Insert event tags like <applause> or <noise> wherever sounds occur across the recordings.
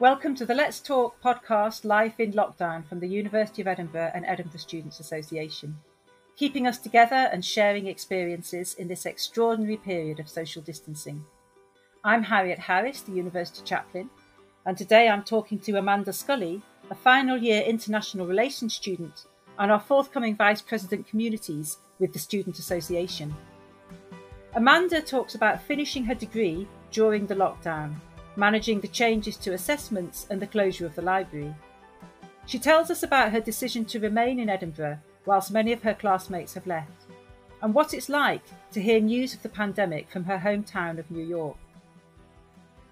Welcome to the Let's Talk podcast, Life in Lockdown from the University of Edinburgh and Edinburgh Students Association, keeping us together and sharing experiences in this extraordinary period of social distancing. I'm Harriet Harris, the University Chaplain, and today I'm talking to Amanda Scully, a final year international relations student and our forthcoming Vice President Communities with the Student Association. Amanda talks about finishing her degree during the lockdown managing the changes to assessments and the closure of the library. She tells us about her decision to remain in Edinburgh whilst many of her classmates have left, and what it's like to hear news of the pandemic from her hometown of New York.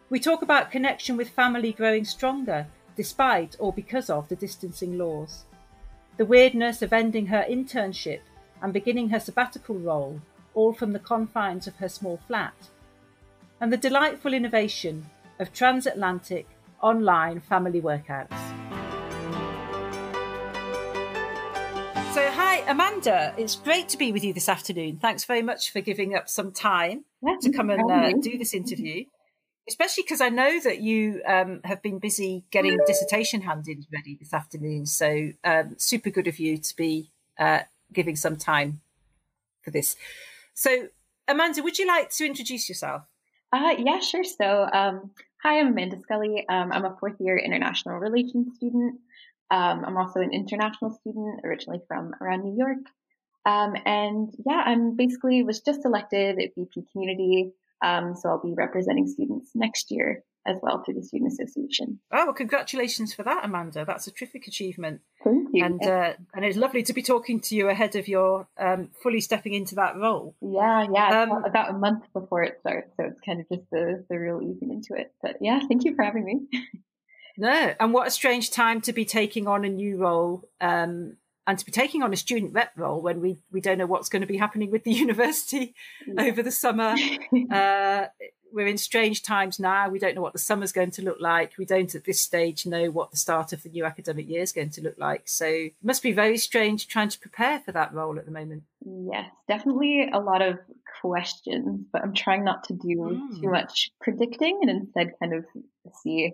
We talk about connection with family growing stronger despite or because of the distancing laws, the weirdness of ending her internship and beginning her sabbatical role, all from the confines of her small flat, and the delightful innovation of transatlantic online family workouts. So, hi, Amanda. It's great to be with you this afternoon. Thanks very much for giving up some time to come and uh, do this interview, especially because I know that you um, have been busy getting dissertation handed ready this afternoon. So, um, super good of you to be uh, giving some time for this. So, Amanda, would you like to introduce yourself? Uh, yeah, sure. So, um, hi, I'm Amanda Scully. Um, I'm a fourth year international relations student. Um, I'm also an international student, originally from around New York. Um, and yeah, I'm basically was just elected at VP Community. Um, so I'll be representing students next year as well through the Student Association. Oh, well, congratulations for that, Amanda. That's a terrific achievement. Thank you. And uh, and it's lovely to be talking to you ahead of your um, fully stepping into that role. Yeah, yeah. Um, about a month before it starts, so it's kind of just the the real easing into it. But yeah, thank you for having me. <laughs> no, and what a strange time to be taking on a new role. Um, and to be taking on a student rep role when we, we don't know what's going to be happening with the <laughs> university yeah. over the summer. uh, we're in strange times now. We don't know what the summer's going to look like. We don't at this stage know what the start of the new academic year is going to look like. So it must be very strange trying to prepare for that role at the moment. Yes, definitely a lot of questions, but I'm trying not to do mm. too much predicting and instead kind of see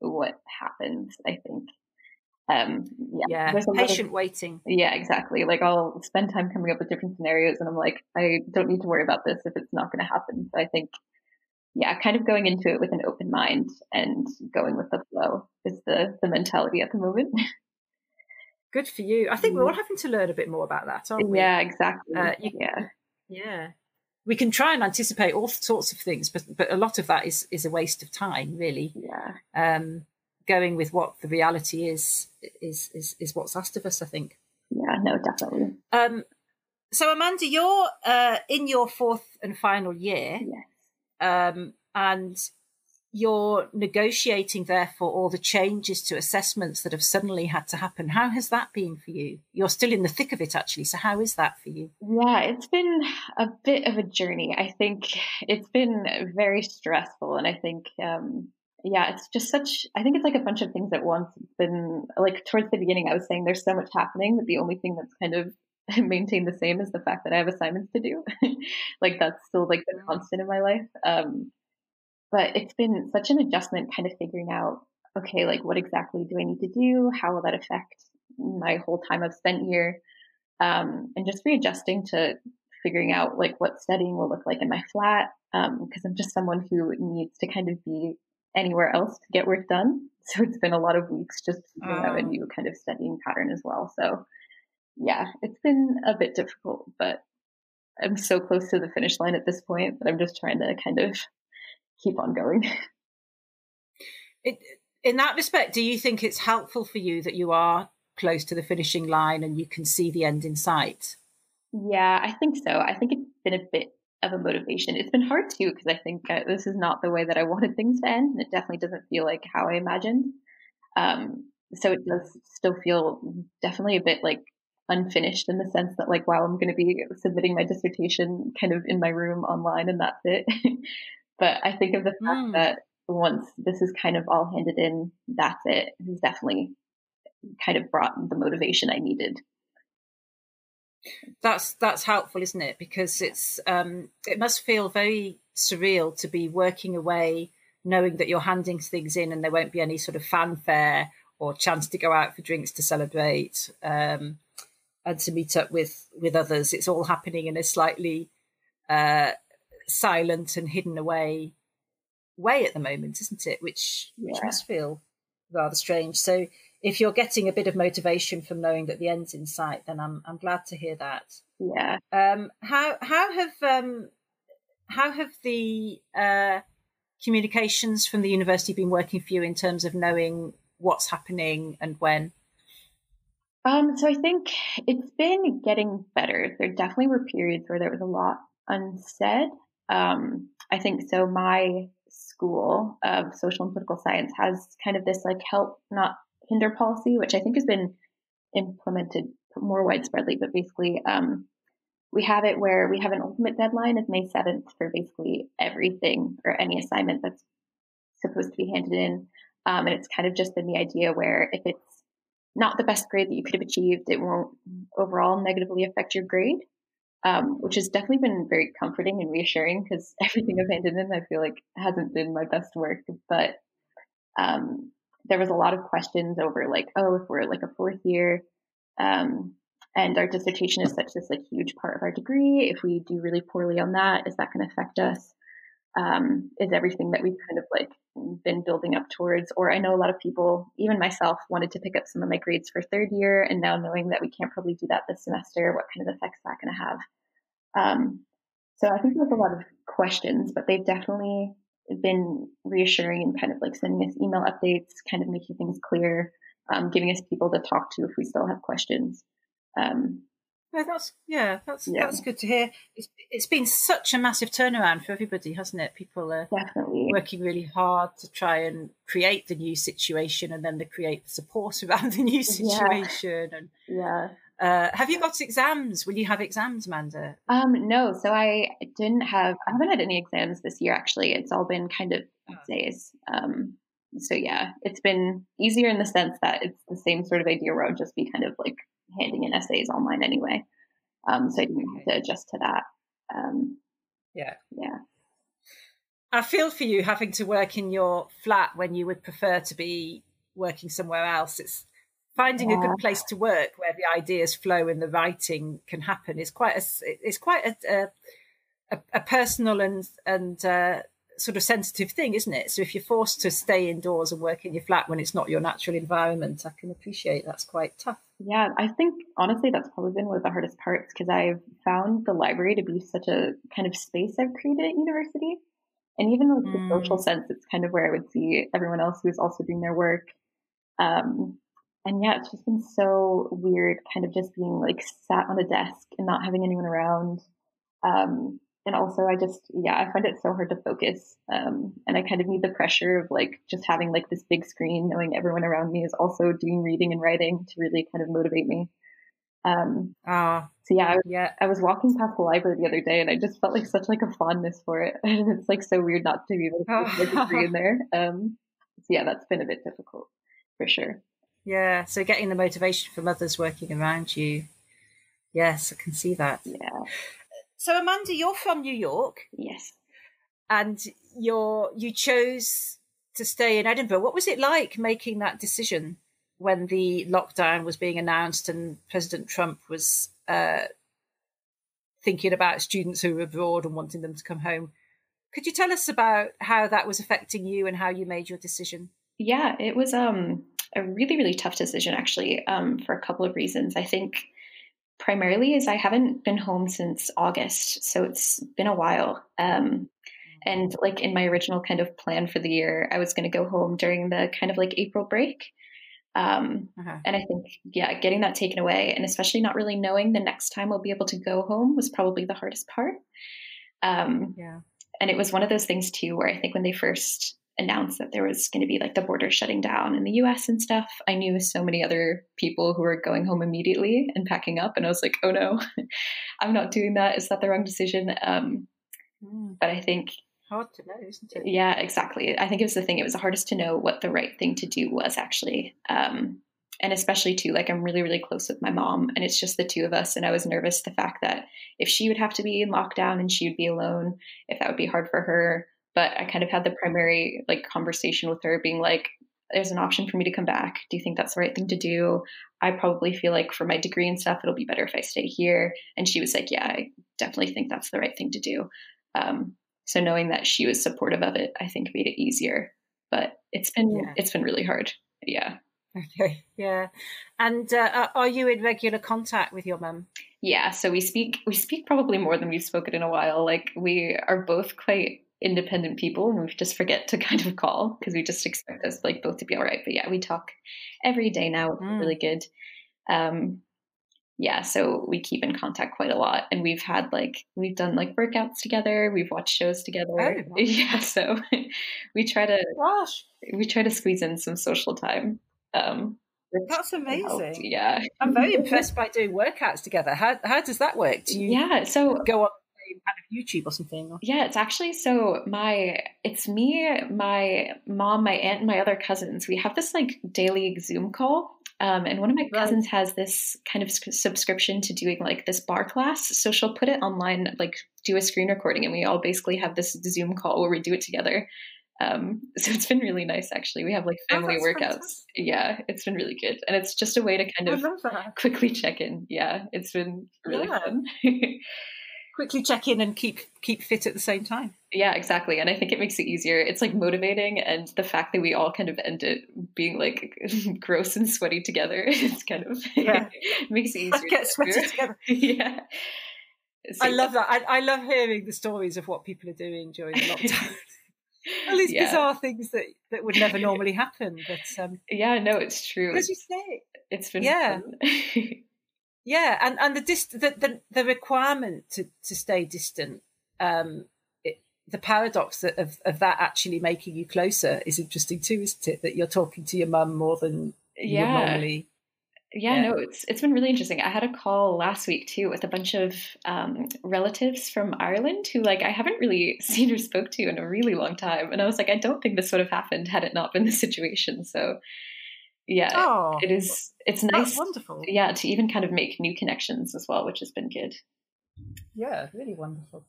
what happens, I think. Um, yeah, yeah patient of, waiting. Yeah, exactly. Like I'll spend time coming up with different scenarios and I'm like, I don't need to worry about this if it's not going to happen. So I think yeah, kind of going into it with an open mind and going with the flow is the the mentality at the moment. <laughs> Good for you. I think we're all having to learn a bit more about that, aren't we? Yeah, exactly. Uh, you, yeah, yeah. We can try and anticipate all sorts of things, but but a lot of that is is a waste of time, really. Yeah. Um, going with what the reality is is is is what's asked of us. I think. Yeah. No. Definitely. Um. So Amanda, you're uh, in your fourth and final year. Yes um, and you're negotiating therefore all the changes to assessments that have suddenly had to happen. How has that been for you? You're still in the thick of it actually so how is that for you? Yeah it's been a bit of a journey. I think it's been very stressful and i think um, yeah it's just such i think it's like a bunch of things at once. It's been like towards the beginning i was saying there's so much happening but the only thing that's kind of <laughs> maintain the same as the fact that I have assignments to do. <laughs> like that's still like the constant in my life. Um, but it's been such an adjustment kind of figuring out, okay, like what exactly do I need to do? How will that affect my whole time I've spent here? Um, and just readjusting to figuring out like what studying will look like in my flat. Um, cause I'm just someone who needs to kind of be anywhere else to get work done. <laughs> So it's been a lot of weeks just figuring out a oh. new kind of studying pattern as well. So yeah, it's been a bit difficult, but I'm so close to the finish line at this point that I'm just trying to kind of keep on going. <laughs> It, in that respect, do you think it's helpful for you that you are close to the finishing line and you can see the end in sight? Yeah, I think so. I think it's been a bit of a motivation. It's been hard too because I think uh, this is not the way that I wanted things to end, and it definitely doesn't feel like how I imagined. Um, so it does still feel definitely a bit like unfinished in the sense that like wow i'm going to be submitting my dissertation kind of in my room online and that's it. <laughs> But i think of the fact mm. that once this is kind of all handed in that's it has definitely kind of brought the motivation i needed. That's that's helpful isn't it? Because it's um it must feel very surreal to be working away knowing that you're handing things in and there won't be any sort of fanfare or chance to go out for drinks to celebrate um, and to meet up with with others. It's all happening in a slightly uh, silent and hidden away way at the moment, isn't it? Which yeah. which must feel rather strange. So if you're getting a bit of motivation from knowing that the end's in sight, then I'm I'm glad to hear that. Yeah. Um, how how have um, how have the uh, communications from the university been working for you in terms of knowing what's happening and when? Um, so I think it's been getting better. There definitely were periods where there was a lot unsaid. Um, I think so. My school of social and political science has kind of this like help not hinder policy, which I think has been implemented more widespreadly. But basically, um, we have it where we have an ultimate deadline of May 7th for basically everything or any assignment that's supposed to be handed in. Um, and it's kind of just been the idea where if it's not the best grade that you could have achieved, it won't overall negatively affect your grade, um, which has definitely been very comforting and reassuring because <laughs> everything I've handed in, I feel like hasn't been my best work. But um, there was a lot of questions over like, oh, if we're like a fourth year, um, and our dissertation is such this like huge part of our degree, if we do really poorly on that, is that going to affect us? Um, is everything that we've kind of like been building up towards? Or I know a lot of people, even myself, wanted to pick up some of my grades for third year, and now knowing that we can't probably do that this semester, what kind of effects that going to have? Um, so I think there's a lot of questions, but they've definitely been reassuring and kind of like sending us email updates, kind of making things clear, um, giving us people to talk to if we still have questions. Um, no, that's yeah, that's yeah. that's good to hear. It's it's been such a massive turnaround for everybody, hasn't it? People are definitely working really hard to try and create the new situation, and then to create the support <laughs> around the new situation. Yeah. And yeah, uh, have you got exams? Will you have exams, Amanda? Um, no. So I didn't have. I haven't had any exams this year. Actually, it's all been kind of oh. essays. Um, so yeah, it's been easier in the sense that it's the same sort of idea where I'll just be kind of like handing in essays online anyway. Um, so I didn't have to adjust to that. Um, yeah, yeah. I feel for you having to work in your flat when you would prefer to be working somewhere else. It's finding yeah. a good place to work where the ideas flow and the writing can happen is quite a it's quite a a, a personal and and uh, sort of sensitive thing, isn't it? So if you're forced to stay indoors and work in your flat when it's not your natural environment, I can appreciate that's quite tough. Yeah, I think honestly that's probably been one of the hardest parts because I've found the library to be such a kind of space I've created at university. And even with mm. the social sense, it's kind of where I would see everyone else who's also doing their work. Um, and yeah, it's just been so weird, kind of just being like sat on a desk and not having anyone around. Um, and also, I just yeah, I find it so hard to focus. Um, and I kind of need the pressure of like just having like this big screen, knowing everyone around me is also doing reading and writing to really kind of motivate me. Um, ah, so yeah, I, yeah. I was walking past the library the other day, and I just felt like such like a fondness for it, <laughs> and it's like so weird not to be able to put like, in there. Um, so yeah, that's been a bit difficult for sure. Yeah. So getting the motivation from others working around you. Yes, I can see that. Yeah. So Amanda, you're from New York. Yes. And you're you chose to stay in Edinburgh. What was it like making that decision when the lockdown was being announced and President Trump was uh, thinking about students who were abroad and wanting them to come home? Could you tell us about how that was affecting you and how you made your decision? Yeah, it was um a really, really tough decision, actually, um, for a couple of reasons. I think primarily is I haven't been home since August, so it's been a while. Um, and like in my original kind of plan for the year, I was going to go home during the kind of like April break. Um, uh-huh. And I think, yeah, getting that taken away and especially not really knowing the next time we'll be able to go home was probably the hardest part. Um, yeah. And it was one of those things too, where I think when they first announced that there was going to be like the border shutting down in the US and stuff, I knew so many other people who were going home immediately and packing up. And I was like, oh no, <laughs> I'm not doing that. Is that the wrong decision? Um, mm. But I think. Hard to know, isn't it? Yeah, exactly. I think it was the thing. It was the hardest to know what the right thing to do was actually. Um, and especially too, like I'm really, really close with my mom, and it's just the two of us. And I was nervous the fact that if she would have to be in lockdown and she would be alone, if that would be hard for her, but I kind of had the primary like conversation with her being like, there's an option for me to come back. Do you think that's the right thing to do? I probably feel like for my degree and stuff, it'll be better if I stay here. And she was like, yeah, I definitely think that's the right thing to do. Um, so knowing that she was supportive of it, I think made it easier. But it's been yeah. it's been really hard. Yeah. Okay. Yeah. And uh, are you in regular contact with your mum? Yeah. So we speak we speak probably more than we've spoken in a while. Like we are both quite independent people and we just forget to kind of call because we just expect us like both to be all right. But yeah, we talk every day now. It's mm. really good. Um, yeah, so we keep in contact quite a lot, and we've had like we've done like workouts together. We've watched shows together. Oh, <laughs> yeah, so <laughs> we try to gosh we try to squeeze in some social time. Um, that's amazing. Yeah, I'm very <laughs> impressed by doing workouts together. How how does that work? Do you yeah? So go on kind of YouTube or something? Or? Yeah, it's actually so my it's me, my mom, my aunt, and my other cousins. We have this like daily Zoom call. Um, and one of my cousins has this kind of subscription to doing like this barre class. So she'll put it online, like do a screen recording, and we all basically have this Zoom call where we do it together. Um, <laughs> so it's been really nice, actually. We have like oh, family oh, workouts. Fantastic. Yeah, it's been really good, and it's just a way to kind of quickly check in. Yeah, it's been really yeah. fun. <laughs> quickly check in and keep keep fit at the same time. Yeah, exactly. And I think it makes it easier. It's like motivating and the fact that we all kind of end it being like <laughs> gross and sweaty together, <laughs> it's kind of <laughs> yeah. makes it easier. Get sweaty together. yeah. So, I love that. I, I love hearing the stories of what people are doing during the lockdown. All these yeah. bizarre things that, that would never normally happen. But um, yeah, no, it's true. As you say, it's been yeah. Yeah, and and the dist- the, the, the requirement to to stay distant, um, it, the paradox of of that actually making you closer is interesting too, isn't it? That you're talking to your mum more than yeah. normally. Yeah, yeah, no, it's it's been really interesting. I had a call last week too with a bunch of um, relatives from Ireland who like I haven't really <laughs> seen or spoke to in a really long time, and I was like, I don't think this would have happened had it not been the situation. So yeah, oh, it is. It's nice. wonderful. Yeah, to even kind of make new connections as well, which has been good. Yeah, really wonderful.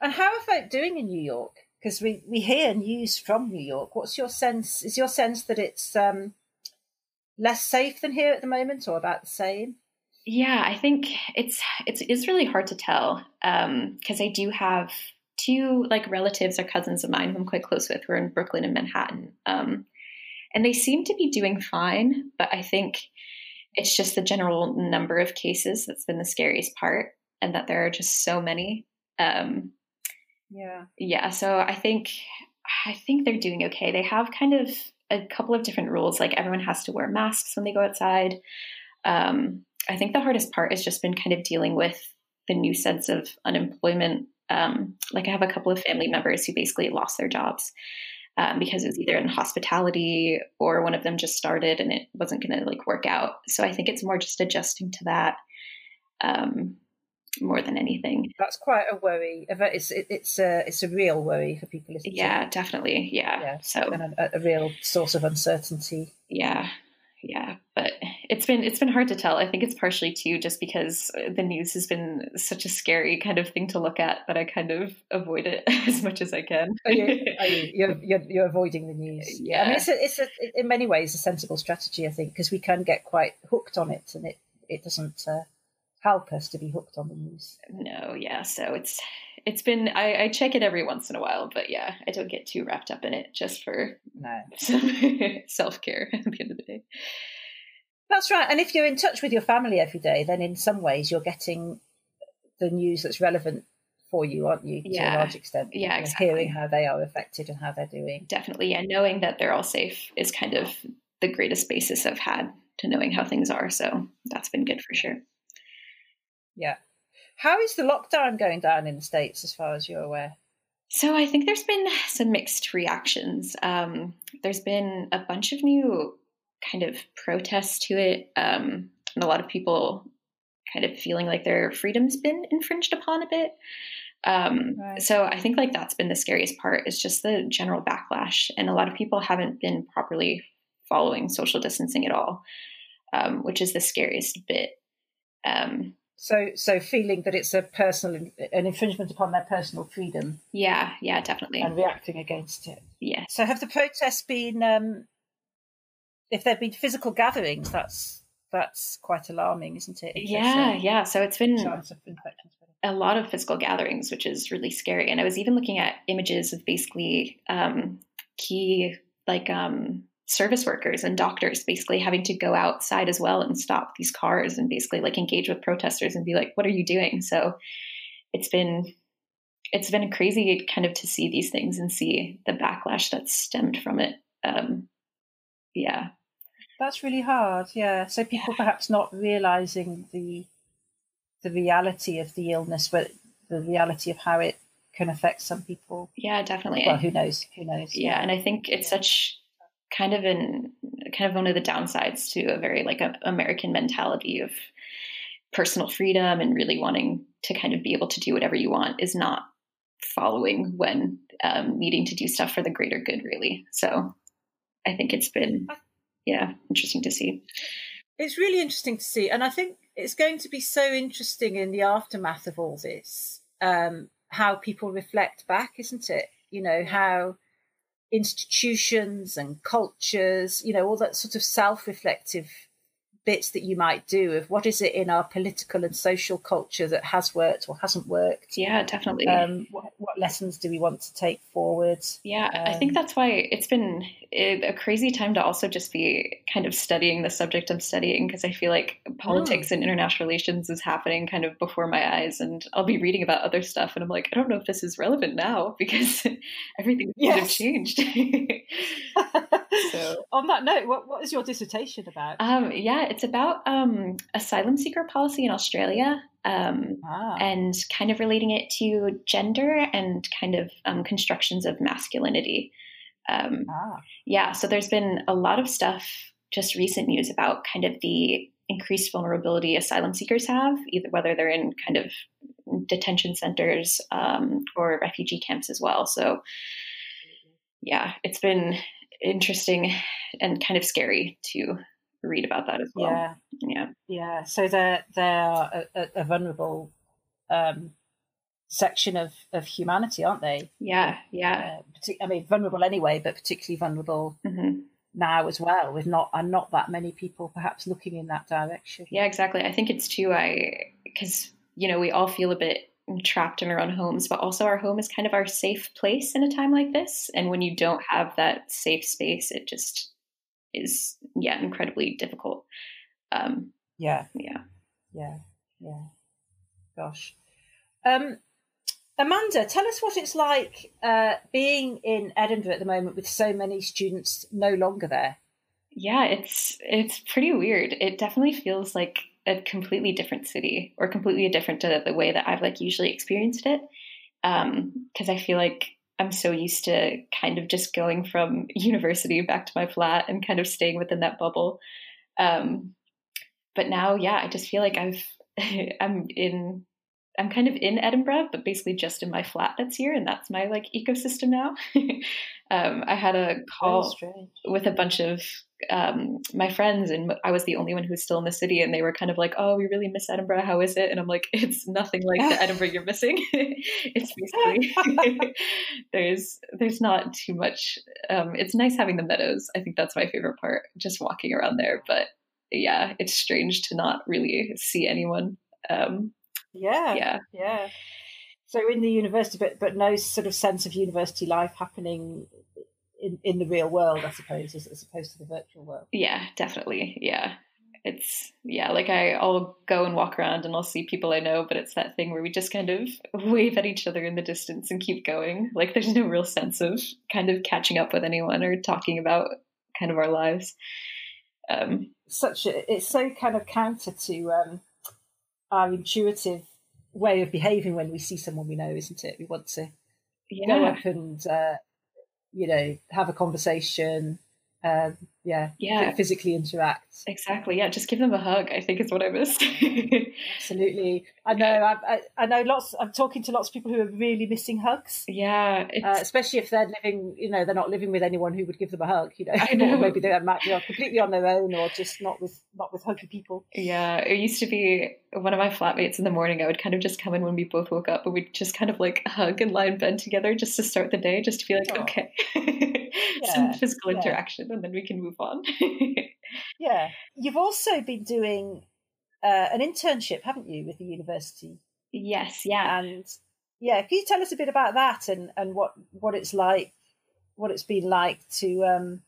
And how are folk doing in New York? Because we we hear news from New York. What's your sense? Is your sense that it's um, less safe than here at the moment, or about the same? Yeah, I think it's it's is really hard to tell because um, I do have two like relatives or cousins of mine who I'm quite close with who are in Brooklyn and Manhattan. Um, and they seem to be doing fine, but I think it's just the general number of cases that's been the scariest part, and that there are just so many. Um, yeah, yeah. So I think I think they're doing okay. They have kind of a couple of different rules, like everyone has to wear masks when they go outside. Um, I think the hardest part has just been kind of dealing with the new sense of unemployment. Um, like I have a couple of family members who basically lost their jobs um, because it was either in hospitality or one of them just started and it wasn't going to like work out. So I think it's more just adjusting to that um, more than anything. That's quite a worry. It's it's a it's a real worry for people. yeah, it? definitely. Yeah. yeah. So a, a real source of uncertainty. Yeah yeah but it's been it's been hard to tell i think it's partially too just because the news has been such a scary kind of thing to look at that i kind of avoid it <laughs> as much as i can are you, are you, <laughs> you're, you're, you're, avoiding the news yeah i mean it's a, it's a, in many ways a sensible strategy i think because we can get quite hooked on it and it it doesn't uh, help us to be hooked on the news no yeah so it's it's been I, I, check it every once in a while, but yeah, I don't get too wrapped up in it just for no. <laughs> self care at the end of the day. That's right. And if you're in touch with your family every day, then in some ways you're getting the news that's relevant for you, aren't you? Yeah. To a large extent. Yeah, exactly. Hearing how they are affected and how they're doing. Definitely. Yeah. Knowing that they're all safe is kind of the greatest basis I've had to knowing how things are. So that's been good for sure. Yeah. How is the lockdown going down in the States as far as you're aware? So I think there's been some mixed reactions. Um, there's been a bunch of new kind of protest to it, um, and a lot of people kind of feeling like their freedom's been infringed upon a bit. Um, right. So I think like that's been the scariest part is just the general backlash, and a lot of people haven't been properly following social distancing at all, um, which is the scariest bit. Um, So, so feeling that it's a personal, an infringement upon their personal freedom. Yeah, yeah, definitely. And reacting against it. Yeah. So, have the protests been? If there've been physical gatherings, that's that's quite alarming, isn't it? Yeah, yeah. So it's been a lot of physical gatherings, which is really scary. And I was even looking at images of basically um, key like um, service workers and doctors basically having to go outside as well and stop these cars and basically like engage with protesters and be like what are you doing so it's been it's been crazy kind of to see these things and see the backlash that's stemmed from it um yeah that's really hard yeah. So people perhaps not realizing the the reality of the illness but the reality of how it can affect some people. Yeah definitely. Well who knows who knows. Yeah, and i think it's yeah. such kind of in kind of one of the downsides to a very like a American mentality of personal freedom and really wanting to kind of be able to do whatever you want is not following when um, needing to do stuff for the greater good really. So i think it's been yeah interesting to see. It's really interesting to see and i think it's going to be so interesting in the aftermath of all this um, how people reflect back isn't it? You know how institutions and cultures, you know, all that sort of self reflective bits that you might do of what is it in our political and social culture that has worked or hasn't worked. Yeah, definitely. Um, what, what, lessons do we want to take forward? Yeah, um, I think um, that's why it's been a crazy time to also just be kind of studying the subject I'm studying because I feel like politics mm. and international relations is happening kind of before my eyes, and I'll be reading about other stuff, and I'm like, I don't know if this is relevant now <laughs> because everything yes. kind of changed. <laughs> <laughs> so, on that note, what, what is your dissertation about? Um, yeah, it's about um, asylum seeker policy in Australia um, ah. and kind of relating it to gender and kind of um, constructions of masculinity. Um, ah. Yeah, so there's been a lot of stuff, just recent news about kind of the increased vulnerability asylum seekers have, either whether they're in kind of detention centers um, or refugee camps as well. So, yeah, it's been interesting and kind of scary to read about that as well. Yeah, yeah, yeah. So they're they're a, a vulnerable um, section of of humanity, aren't they? Yeah, yeah. Uh, I mean, vulnerable anyway, but particularly vulnerable mm-hmm. now as well. With not and not that many people perhaps looking in that direction. Yeah, exactly. I think it's too. I because you know we all feel a bit trapped in our own homes, but also our home is kind of our safe place in a time like this. And when you don't have that safe space, it just is yeah incredibly difficult. Um, yeah, yeah, yeah, yeah. Gosh, um, Amanda, tell us what it's like uh, being in Edinburgh at the moment with so many students no longer there. Yeah, it's it's pretty weird. It definitely feels like a completely different city, or completely different to the way that I've like usually experienced it. Because um, I feel like I'm so used to kind of just going from <laughs> university back to my flat and kind of staying within that bubble. Um, but now, yeah, I just feel like I've <laughs> I'm in I'm kind of in Edinburgh, but basically just in my flat that's here, and that's my like ecosystem now. <laughs> um, I had a call with a bunch of um, my friends, and I was the only one who's still in the city, and they were kind of like, "Oh, we really miss Edinburgh. How is it?" And I'm like, "It's nothing like the <laughs> Edinburgh you're missing. <laughs> it's basically <laughs> there's there's not too much. Um, it's nice having the meadows. I think that's my favorite part, just walking around there. But yeah, it's strange to not really see anyone." Um, yeah. Yeah. Yeah. So in the university, but but no sort of sense of university life happening in, in the real world, I suppose, as, as opposed to the virtual world. Yeah, definitely. Yeah. It's yeah, like I, I'll go and walk around and I'll see people I know, but it's that thing where we just kind of <laughs> wave at each other in the distance and keep going. Like there's no real sense of kind of catching up with anyone or talking about kind of our lives. Um, Such a, it's so kind of counter to um, our intuitive way of behaving when we see someone we know, isn't it? We want to yeah. go up and uh, you know have a conversation, um, yeah, Yeah. physically interact. Exactly. Yeah. Just give them a hug. I think is what I miss. <laughs> Absolutely, I know. I, I, I know lots. I'm talking to lots of people who are really missing hugs. yeah. Uh, especially if they're living, you know, they're not living with anyone who would give them a hug. You know, I know. <laughs> maybe they might be completely on their own, or just not with not with huggy people. yeah. It used to be one of my flatmates in the morning. I would kind of just come in when we both woke up and we'd just kind of like hug and lie in bed together just to start the day, just to be like, Aw. okay, <laughs> some physical yeah. interaction and then we can move on. <laughs> Yeah, you've also been doing uh, an internship, haven't you, with the university? yes. Yeah. And yeah, can you tell us a bit about that and and what what it's like, what it's been like to um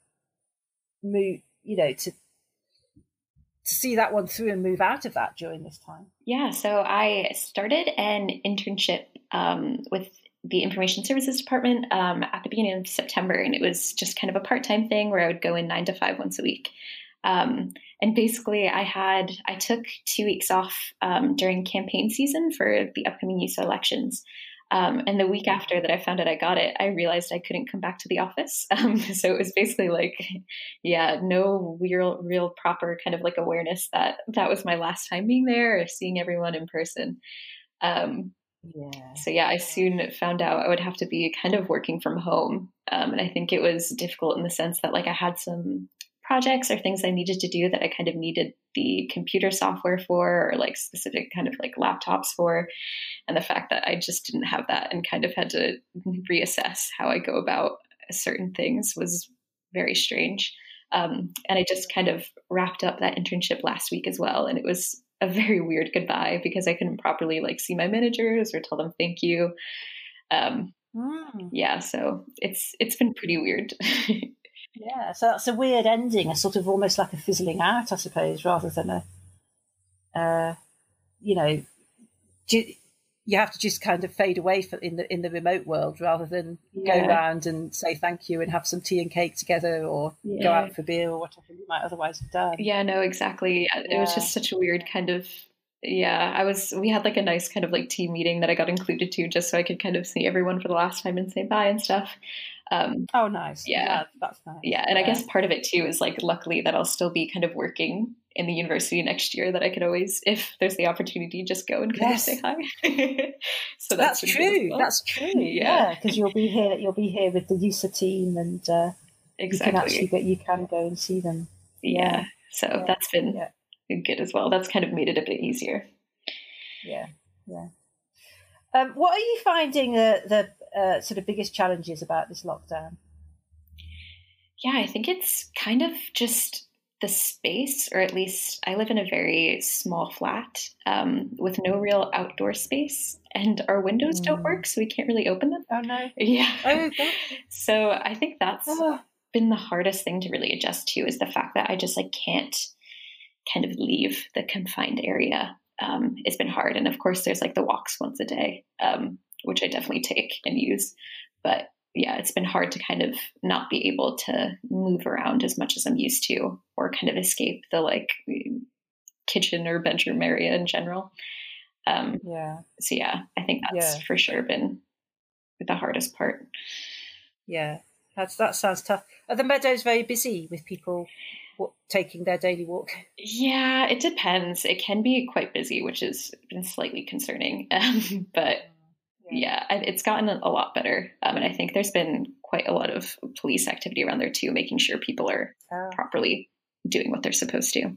move, you know, to to see that one through and move out of that during this time. Yeah, so I started an internship um, with the Information Services Department um, at the beginning of September, and it was just kind of a part time thing where I would go in nine to five once a week. Um, and basically, I had I took two weeks off um, during campaign season for the upcoming EUSA elections. Um, and the week after that I found out I got it, I realized I couldn't come back to the office. <laughs> Um, so it was basically like, yeah, no real, real proper kind of like awareness that that was my last time being there or seeing everyone in person. Um, Yeah. so yeah, I soon found out I would have to be kind of working from home, um, and I think it was difficult in the sense that like I had some projects or things I needed to do that I kind of needed the computer software for, or like specific kind of like laptops for, and the fact that I just didn't have that and kind of had to reassess how I go about certain things was very strange. Um, and I just kind of wrapped up that internship last week as well, and it was a very weird goodbye because I couldn't properly like see my managers or tell them thank you. Um, Mm, yeah, so it's it's been pretty weird. <laughs> yeah. So that's a weird ending, a sort of almost like a fizzling out, I suppose, rather than a, uh, you know, ju- you have to just kind of fade away for, in the in the remote world rather than go around and say thank you and have some tea and cake together or go out for beer or whatever you might otherwise have done. yeah, no, exactly. It was just such a weird kind of yeah. I was we had like a nice kind of like team meeting that I got included to just so I could kind of see everyone for the last time and say bye and stuff. Um, Oh, nice. Yeah. that's nice. yeah, and I guess part of it too is like luckily that I'll still be kind of working in the university next year that I could always, if there's the opportunity, just go and kind Yes. of say hi. <laughs> so that's, as true. That's true. <laughs> Yeah. Yeah, because you'll be here. You'll be here with the EUSA team, and uh, you can exactly. actually go, you can go and see them. yeah. So Yeah. that's been Yeah. good as well. That's kind of made it a bit easier. Yeah, yeah. Um, what are you finding uh, the uh, sort of biggest challenges about this lockdown? Yeah, I think it's kind of just the space, or at least I live in a very small flat um, with no real outdoor space, and our windows don't Mm. work, so we can't really open them. Oh no! Yeah. Oh! <laughs> So I think that's Oh, been the hardest thing to really adjust to is the fact that I just like can't kind of leave the confined area. Um, it's been hard, and of course, there's like the walks once a day, um, which I definitely take and use. But yeah, it's been hard to kind of not be able to move around as much as I'm used to, or kind of escape the like kitchen or bedroom area in general. Um, yeah, so yeah, I think that's Yeah. for sure been the hardest part. yeah. That's that sounds tough. Are the meadows very busy with people taking their daily walk? Yeah, it depends. It can be quite busy, which has been slightly concerning. <laughs> Um, but yeah, it's gotten a lot better. Um, and I think there's been quite a lot of police activity around there too, making sure people are Oh, properly doing what they're supposed to.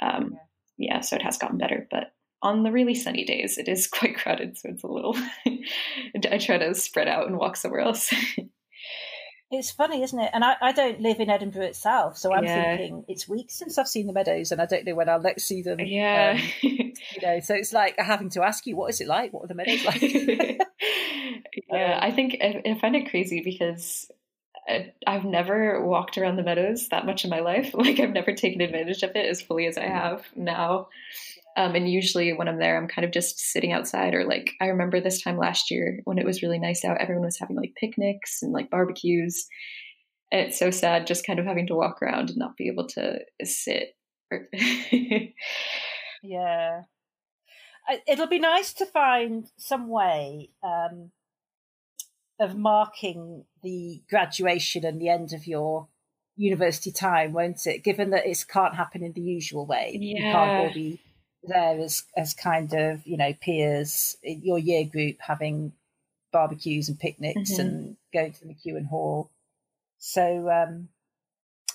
Um, yeah, so it has gotten better. But on the really sunny days, it is <laughs> quite crowded. So it's a little, <laughs> I try to spread out and walk somewhere else. <laughs> It's funny, isn't it? And I, I don't live in Edinburgh itself, so I'm Yeah. thinking it's weeks since I've seen the meadows, and I don't know when I'll next see them. yeah. Um, <laughs> you know, so it's like having to ask you, what is it like? What are the meadows like? <laughs> yeah, Um, I think I, I find it crazy because I, I've never walked around the meadows that much in my life. <laughs> Like I've never taken advantage of it as fully as I have now. Um, and usually when I'm there, I'm kind of just sitting outside or like, I remember this time last year when it was really nice out, everyone was having like picnics and like barbecues. And it's so sad just kind of having to walk around and not be able to sit. <laughs> Yeah. It'll be nice to find some way um, of marking the graduation and the end of your university time, won't it? Given that it can't happen in the usual way, yeah. you can't all be there as as kind of you know peers in your year group having barbecues and picnics mm-hmm. and going to the McEwan Hall. So um,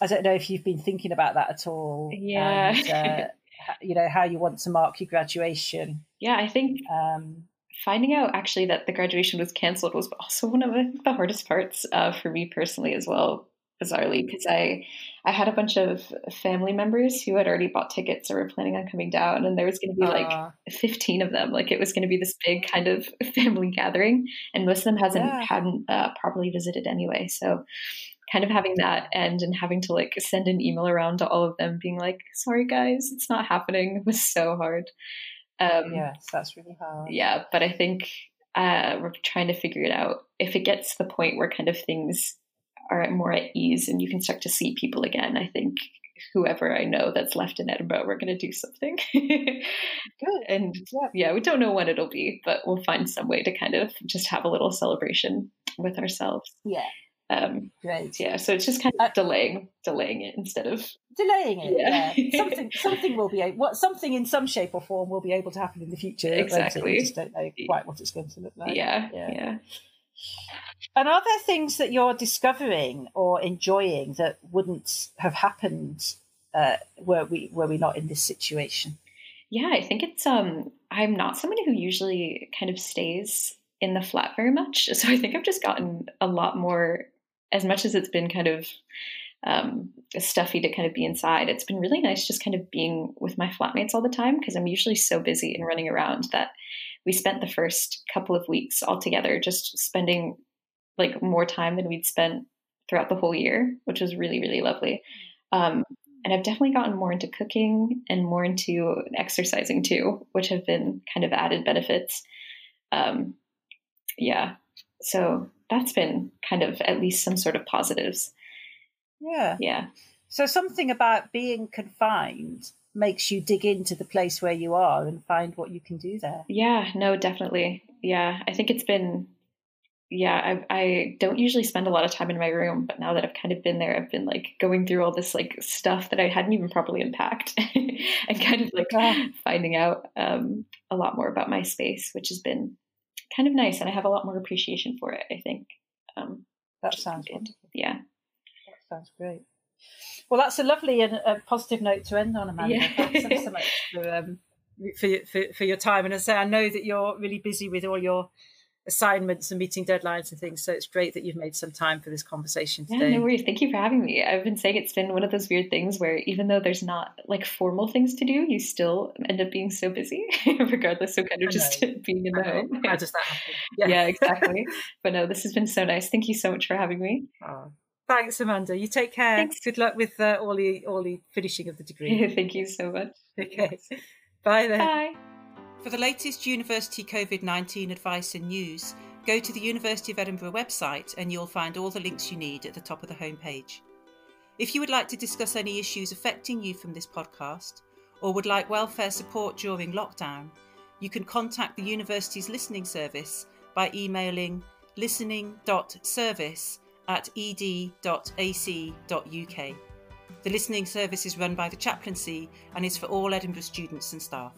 I don't know if you've been thinking about that at all. Yeah. And, uh, <laughs> you know how you want to mark your graduation. Yeah, I think um, finding out actually that the graduation was cancelled was also one of the, the hardest parts uh, for me personally as well bizarrely because I I had a bunch of family members who had already bought tickets or were planning on coming down, and there was going to be uh, like fifteen of them. Like it was going to be this big kind of <laughs> family gathering, and most of them hasn't yeah. hadn't uh, properly visited anyway. So kind of having that end and having to like send an email around to all of them being like sorry guys it's not happening <laughs> was so hard um yes that's really hard yeah but i think uh, we're trying to figure it out if it gets to the point where kind of things are more at ease and you can start to see people again. I think whoever I know that's left in Edinburgh, we're going to do something. <laughs> Good. And yeah. yeah, we don't know when it'll be, but we'll find some way to kind of just have a little celebration with ourselves. Yeah. Um, Great. Yeah. So it's just kind of uh, delaying, delaying it instead of delaying it. Yeah. yeah. <laughs> something, something will be what something in some shape or form will be able to happen in the future. Exactly. We just don't know quite what it's going to look like. Yeah. Yeah. yeah. And are there things that you're discovering or enjoying that wouldn't have happened uh, were we were we not in this situation? Yeah, I think it's um I'm not somebody who usually kind of stays in the flat very much. So I think I've just gotten a lot more as much as it's been kind of um, stuffy to kind of be inside. It's been really nice just kind of being with my flatmates all the time because I'm usually so busy and running around that we spent the first couple of weeks all together just spending like more time than we'd spent throughout the whole year, which was really, really lovely. Um, and I've definitely gotten more into cooking and more into exercising too, which have been kind of added benefits. Um, yeah. So that's been kind of at least some sort of positives. Yeah. Yeah. So something about being confined makes you dig into the place where you are and find what you can do there. Yeah, no, definitely. Yeah. I think it's been yeah, I, I don't usually spend a lot of time in my room, but now that I've kind of been there, I've been like going through all this like stuff that I hadn't even properly unpacked <laughs> and kind of like finding out um, a lot more about my space, which has been kind of nice. And I have a lot more appreciation for it, I think. Um, that sounds good. Yeah. That sounds great. Well, that's a lovely and a positive note to end on, Amanda. Yeah. Thanks so <laughs> much for, um, for, for, for your time. And as I say, I know that you're really busy with all your assignments and meeting deadlines and things. So it's great that you've made some time for this conversation today. Yeah, no worries. Thank you for having me. I've been saying it's been one of those weird things where even though there's not like formal things to do, you still end up being so busy, <laughs> regardless of kind of just <laughs> being in the home. How does that happen? Yeah, yeah exactly. <laughs> but no, this has been so nice. Thank you so much for having me. Oh, thanks, Amanda. You take care. Thanks. Good luck with uh, all the all the finishing of the degree. Thank you so much. Okay. Bye then. Bye. For the latest university COVID 19 advice and news, go to the University of Edinburgh website and you'll find all the links you need at the top of the homepage. If you would like to discuss any issues affecting you from this podcast, or would like welfare support during lockdown, you can contact the university's listening service by emailing listening.service at ed.ac.uk. The listening service is run by the chaplaincy and is for all Edinburgh students and staff.